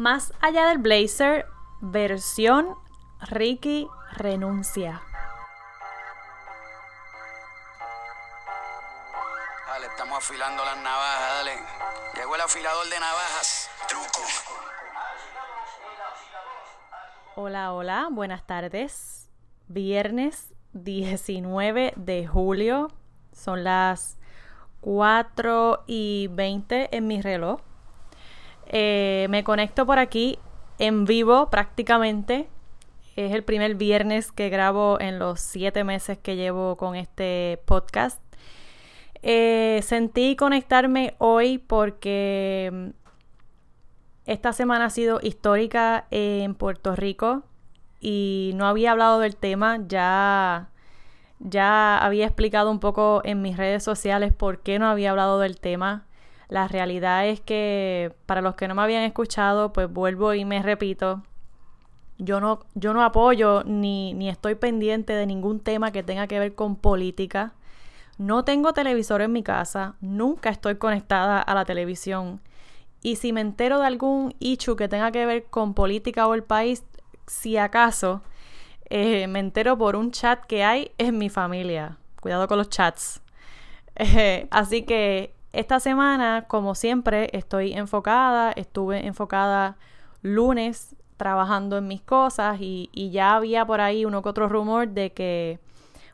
Más allá del blazer, versión Ricky renuncia. Dale, estamos afilando las navajas, dale. Llegó el afilador de navajas. Truco. Hola, hola, buenas tardes. Viernes 19 de julio. Son las 4 y 20 en mi reloj. Eh, me conecto por aquí en vivo prácticamente. Es el primer viernes que grabo en los siete meses que llevo con este podcast. Eh, sentí conectarme hoy porque mm, esta semana ha sido histórica en Puerto Rico y no había hablado del tema. Ya, ya había explicado un poco en mis redes sociales por qué no había hablado del tema. La realidad es que para los que no me habían escuchado, pues vuelvo y me repito, yo no, yo no apoyo ni, ni estoy pendiente de ningún tema que tenga que ver con política. No tengo televisor en mi casa, nunca estoy conectada a la televisión. Y si me entero de algún issue que tenga que ver con política o el país, si acaso, eh, me entero por un chat que hay en mi familia. Cuidado con los chats. Eh, así que esta semana, como siempre, estoy enfocada, estuve enfocada lunes trabajando en mis cosas y, ya había por ahí uno que otro rumor de que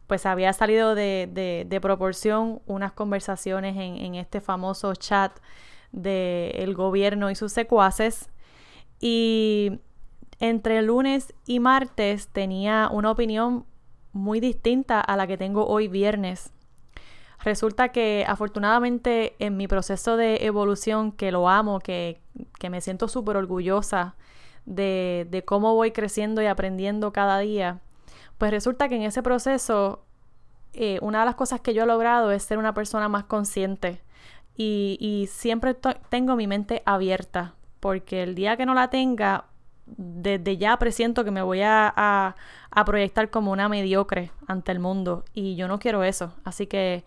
pues había salido de, proporción unas conversaciones en, este famoso chat del gobierno y sus secuaces y entre lunes y martes tenía una opinión muy distinta a la que tengo hoy viernes. Resulta que afortunadamente en mi proceso de evolución, que lo amo, que, me siento súper orgullosa de, cómo voy creciendo y aprendiendo cada día, pues resulta que en ese proceso eh, una de las cosas que yo he logrado es ser una persona más consciente. Y, siempre tengo mi mente abierta, porque el día que no la tenga, desde ya presiento que me voy a, a proyectar como una mediocre ante el mundo y yo no quiero eso. Así que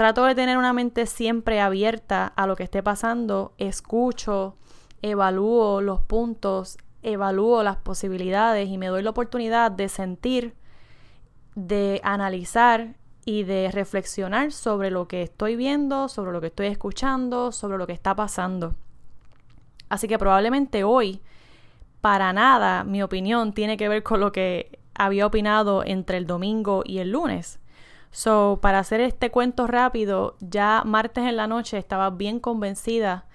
Trato de tener una mente siempre abierta a lo que esté pasando, escucho, evalúo los puntos, evalúo las posibilidades y me doy la oportunidad de sentir, de analizar y de reflexionar sobre lo que estoy viendo, sobre lo que estoy escuchando, sobre lo que está pasando. Así que probablemente hoy, para nada, mi opinión tiene que ver con lo que había opinado entre el domingo y el lunes. So, para hacer este cuento rápido, ya martes en la noche estaba bien convencida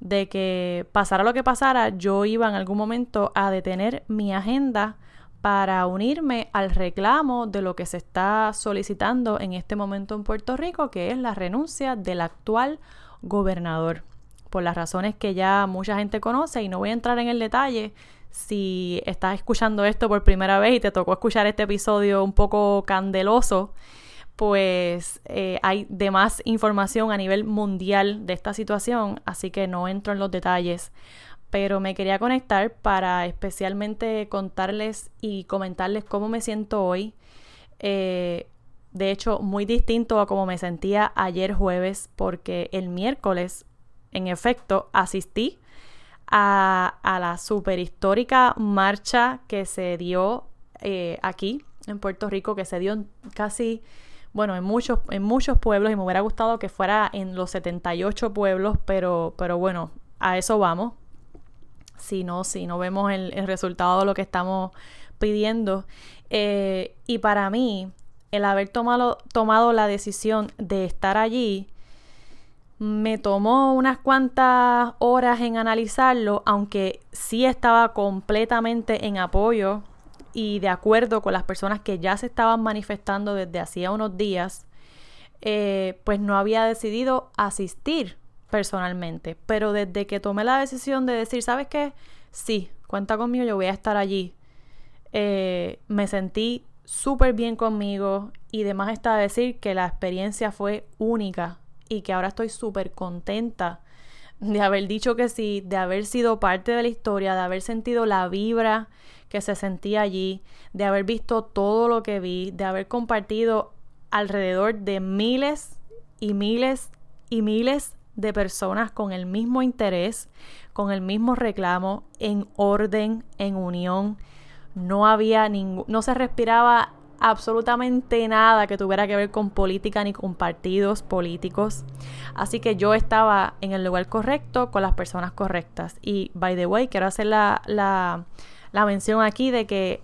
de que pasara lo que pasara, yo iba en algún momento a detener mi agenda para unirme al reclamo de lo que se está solicitando en este momento en Puerto Rico, que es la renuncia del actual gobernador. Por las razones que ya mucha gente conoce y no voy a entrar en el detalle. Si estás escuchando esto por primera vez y te tocó escuchar este episodio un poco candeloso, pues eh, hay demás información a nivel mundial de esta situación, así que no entro en los detalles. Pero me quería conectar para especialmente contarles y comentarles cómo me siento hoy. Eh, de hecho, muy distinto a cómo me sentía ayer jueves, porque el miércoles, en efecto, asistí a, la super histórica marcha que se dio eh, aquí en Puerto Rico, que se dio casi bueno, en muchos, en muchos pueblos y me hubiera gustado que fuera en los 78 pueblos, pero, pero bueno, a eso vamos. Si no, si no vemos el, resultado de lo que estamos pidiendo. Eh, y para mí, el haber tomado, tomado la decisión de estar allí, me tomó unas cuantas horas en analizarlo, aunque sí estaba completamente en apoyo y de acuerdo con las personas que ya se estaban manifestando desde hacía unos días, eh, pues no había decidido asistir personalmente. Pero desde que tomé la decisión de decir, ¿sabes qué? Sí, cuenta conmigo, yo voy a estar allí. Eh, me sentí súper bien conmigo y demás está decir que la experiencia fue única y que ahora estoy súper contenta de haber dicho que sí, de haber sido parte de la historia, de haber sentido la vibra que se sentía allí, de haber visto todo lo que vi, de haber compartido alrededor de miles y miles y miles de personas con el mismo interés, con el mismo reclamo, en orden, en unión. No había ningún, no se respiraba absolutamente nada que tuviera que ver con política ni con partidos políticos. Así que yo estaba en el lugar correcto con las personas correctas. Y, by the way, quiero hacer la, la, la mención aquí de que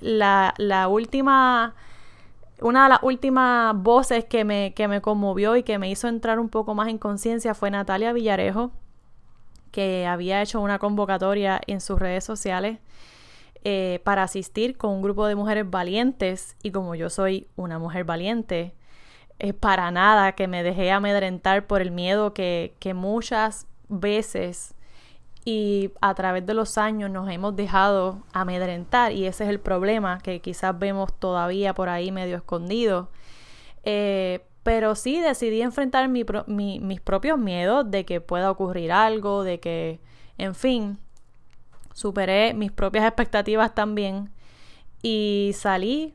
la, la última una de las últimas voces que me, que me conmovió y que me hizo entrar un poco más en conciencia fue Natalia Villarejo, que había hecho una convocatoria en sus redes sociales eh, para asistir con un grupo de mujeres valientes y como yo soy una mujer valiente, es para nada que me dejé amedrentar por el miedo que, que muchas veces y a través de los años nos hemos dejado amedrentar y ese es el problema que quizás vemos todavía por ahí medio escondido. Eh, pero sí decidí enfrentar mis propios miedos de que pueda ocurrir algo, de que, en fin, superé mis propias expectativas también y salí,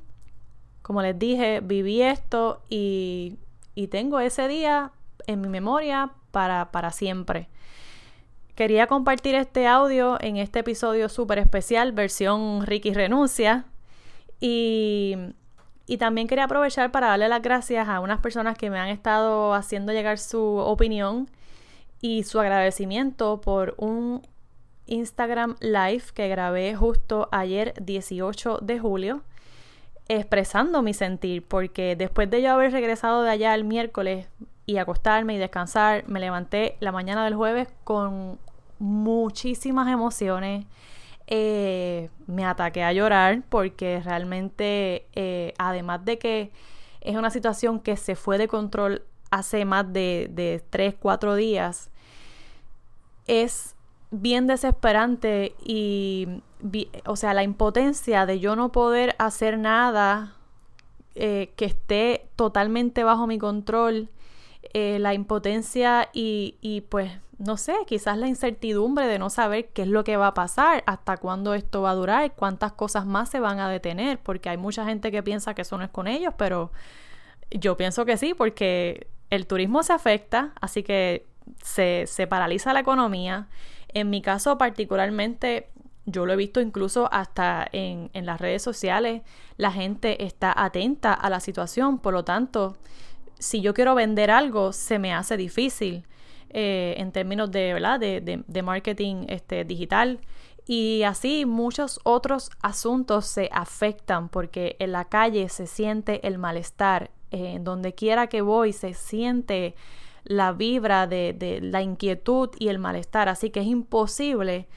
como les dije, viví esto y, y tengo ese día en mi memoria para, para siempre. Quería compartir este audio en este episodio súper especial, versión Ricky Renuncia. Y, y, también quería aprovechar para darle las gracias a unas personas que me han estado haciendo llegar su opinión y su agradecimiento por un Instagram Live que grabé justo ayer 18 de julio expresando mi sentir porque después de yo haber regresado de allá el miércoles y acostarme y descansar, me levanté la mañana del jueves con muchísimas emociones. Eh, me ataqué a llorar porque realmente, eh, además de que es una situación que se fue de control hace más de, de 3, 4 días, es bien desesperante y, o sea, la impotencia de yo no poder hacer nada eh, que esté totalmente bajo mi control eh, la impotencia y, y pues no sé, quizás la incertidumbre de no saber qué es lo que va a pasar, hasta cuándo esto va a durar, cuántas cosas más se van a detener, porque hay mucha gente que piensa que eso no es con ellos, pero yo pienso que sí, porque el turismo se afecta, así que se, se paraliza la economía. En mi caso particularmente, yo lo he visto incluso hasta en, en las redes sociales, la gente está atenta a la situación, por lo tanto, si yo quiero vender algo, se me hace difícil eh, en términos de, ¿verdad? de, de, marketing este, digital. Y así muchos otros asuntos se afectan porque en la calle se siente el malestar. Eh, en donde quiera que voy se siente la vibra de, de la inquietud y el malestar. Así que es imposible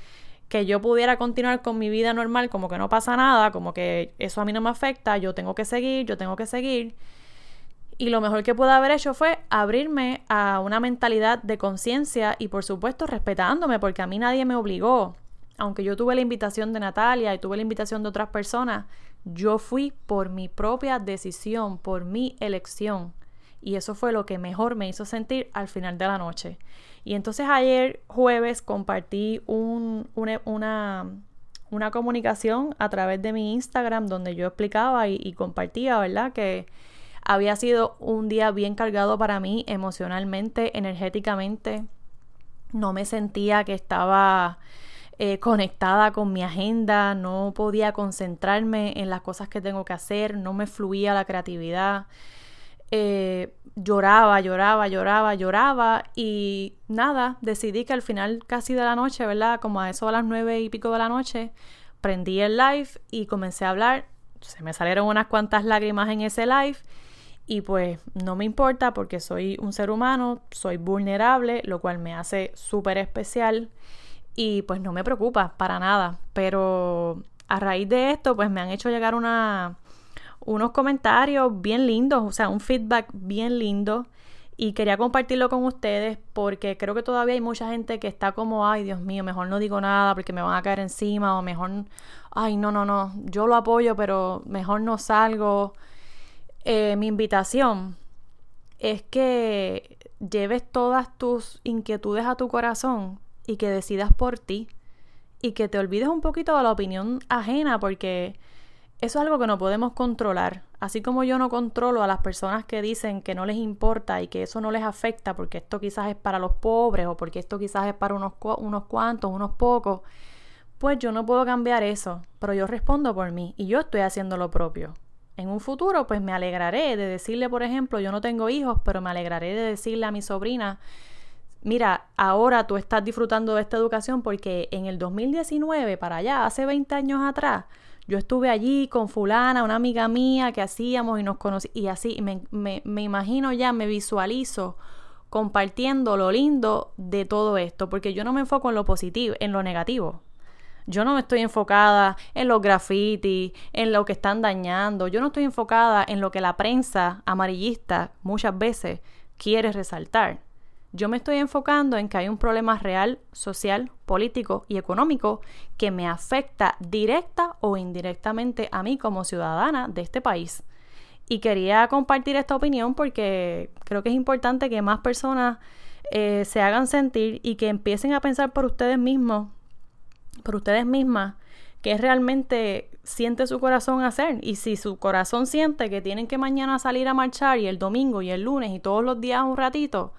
que yo pudiera continuar con mi vida normal como que no pasa nada, como que eso a mí no me afecta, yo tengo que seguir, yo tengo que seguir. Y lo mejor que pude haber hecho fue abrirme a una mentalidad de conciencia y por supuesto respetándome, porque a mí nadie me obligó. Aunque yo tuve la invitación de Natalia y tuve la invitación de otras personas, yo fui por mi propia decisión, por mi elección. Y eso fue lo que mejor me hizo sentir al final de la noche. Y entonces ayer jueves compartí un, una, una, comunicación a través de mi Instagram donde yo explicaba y, compartía, ¿verdad? Que había sido un día bien cargado para mí emocionalmente, energéticamente. No me sentía que estaba eh, conectada con mi agenda, no podía concentrarme en las cosas que tengo que hacer, no me fluía la creatividad. Eh, lloraba, lloraba, lloraba, lloraba y nada, decidí que al final casi de la noche, ¿verdad? Como a eso a las nueve y pico de la noche, prendí el live y comencé a hablar. Se me salieron unas cuantas lágrimas en ese live y pues no me importa porque soy un ser humano, soy vulnerable, lo cual me hace súper especial y pues no me preocupa para nada. Pero a raíz de esto pues me han hecho llegar una, unos comentarios bien lindos, o sea, un feedback bien lindo. Y quería compartirlo con ustedes porque creo que todavía hay mucha gente que está como, ay Dios mío, mejor no digo nada porque me van a caer encima o mejor, ay no, no, no, yo lo apoyo pero mejor no salgo eh, mi invitación es que lleves todas tus inquietudes a tu corazón y que decidas por ti y que te olvides un poquito de la opinión ajena porque eso es algo que no podemos controlar. Así como yo no controlo a las personas que dicen que no les importa y que eso no les afecta porque esto quizás es para los pobres o porque esto quizás es para unos, unos cuantos, unos pocos, pues yo no puedo cambiar eso, pero yo respondo por mí y yo estoy haciendo lo propio. En un futuro, pues me alegraré de decirle, por ejemplo, yo no tengo hijos, pero me alegraré de decirle a mi sobrina, mira, ahora tú estás disfrutando de esta educación porque en el 2019, para allá, hace 20 años atrás, yo estuve allí con fulana, una amiga mía que hacíamos y nos conocí, y así me, me, me imagino ya, me visualizo compartiendo lo lindo de todo esto, porque yo no me enfoco en lo positivo, en lo negativo. Yo no me estoy enfocada en los grafitis, en lo que están dañando. Yo no estoy enfocada en lo que la prensa amarillista muchas veces quiere resaltar. Yo me estoy enfocando en que hay un problema real, social, político y económico que me afecta directa o indirectamente a mí como ciudadana de este país. Y quería compartir esta opinión porque creo que es importante que más personas eh, se hagan sentir y que empiecen a pensar por ustedes mismos por ustedes mismas qué realmente siente su corazón hacer. Y si su corazón siente que tienen que mañana salir a marchar y el domingo y el lunes y todos los días un ratito,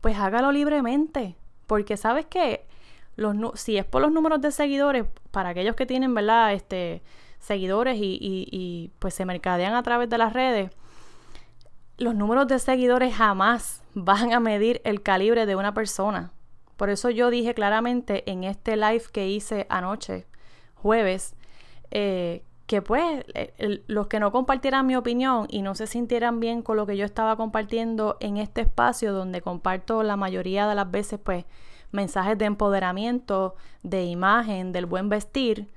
pues hágalo libremente. Porque sabes que los, si es por los números de seguidores, para aquellos que tienen, ¿verdad? Este, seguidores y, y pues se mercadean a través de las redes, los números de seguidores jamás van a medir el calibre de una persona. Por eso yo dije claramente en este live que hice anoche, jueves, eh, que pues los que no compartieran mi opinión y no se sintieran bien con lo que yo estaba compartiendo en este espacio donde comparto la mayoría de las veces pues mensajes de empoderamiento, de imagen, del buen vestir,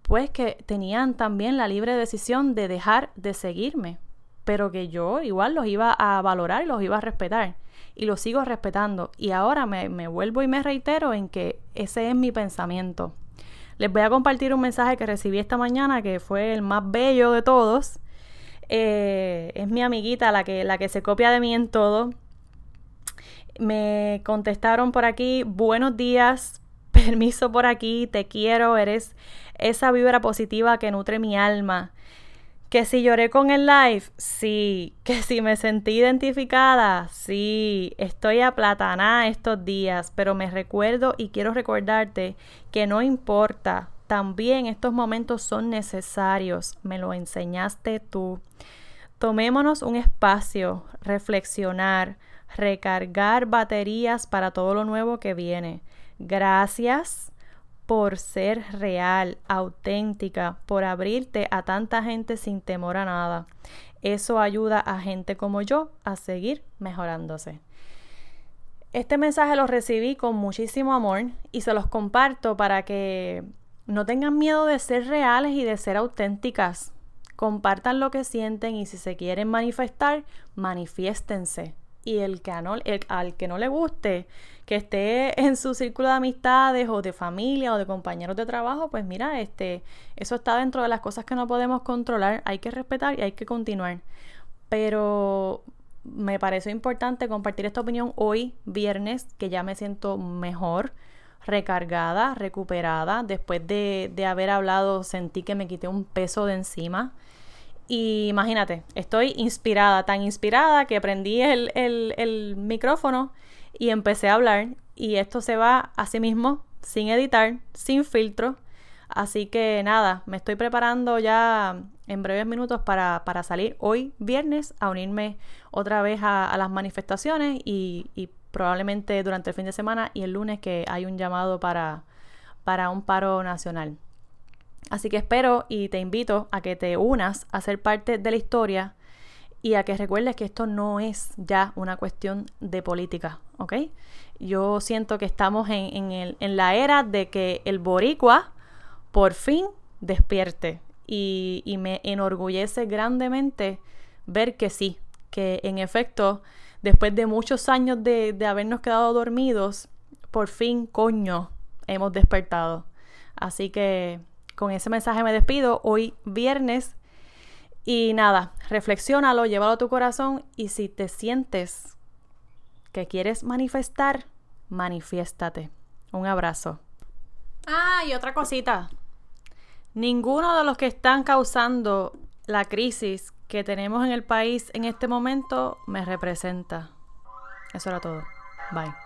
pues que tenían también la libre decisión de dejar de seguirme, pero que yo igual los iba a valorar y los iba a respetar y lo sigo respetando. Y ahora me, vuelvo y me reitero en que ese es mi pensamiento. Les voy a compartir un mensaje que recibí esta mañana que fue el más bello de todos. Eh, es mi amiguita la que, la que se copia de mí en todo. Me contestaron por aquí, buenos días, permiso por aquí, te quiero, eres esa vibra positiva que nutre mi alma. Que si lloré con el live, sí. Que si me sentí identificada, sí. Estoy aplatanada estos días, pero me recuerdo y quiero recordarte que no importa. También estos momentos son necesarios. Me lo enseñaste tú. Tomémonos un espacio, reflexionar, recargar baterías para todo lo nuevo que viene. Gracias por ser real, auténtica, por abrirte a tanta gente sin temor a nada. Eso ayuda a gente como yo a seguir mejorándose. Este mensaje lo recibí con muchísimo amor y se los comparto para que no tengan miedo de ser reales y de ser auténticas. Compartan lo que sienten y si se quieren manifestar, manifiéstense. Y el que al que no le guste, que esté en su círculo de amistades o de familia o de compañeros de trabajo, pues mira, este, eso está dentro de las cosas que no podemos controlar, hay que respetar y hay que continuar. Pero me pareció importante compartir esta opinión hoy, viernes, que ya me siento mejor, recargada, recuperada. Después de, de haber hablado, sentí que me quité un peso de encima. Y imagínate, estoy inspirada, tan inspirada que prendí el, el, el micrófono y empecé a hablar y esto se va así mismo, sin editar, sin filtro. Así que nada, me estoy preparando ya en breves minutos para, salir hoy viernes a unirme otra vez a, las manifestaciones y, y, probablemente durante el fin de semana y el lunes que hay un llamado para, para un paro nacional. Así que espero y te invito a que te unas a ser parte de la historia y a que recuerdes que esto no es ya una cuestión de política, ¿ok? Yo siento que estamos en, en la era de que el boricua por fin despierte y, y, me enorgullece grandemente ver que sí, que en efecto, después de muchos años de, de habernos quedado dormidos, por fin, coño, hemos despertado. Así que con ese mensaje me despido. Hoy viernes y nada, reflexiónalo, llévalo a tu corazón y si te sientes que quieres manifestar, manifiéstate. Un abrazo. Ah, y otra cosita. Ninguno de los que están causando la crisis que tenemos en el país en este momento me representa. Eso era todo. Bye.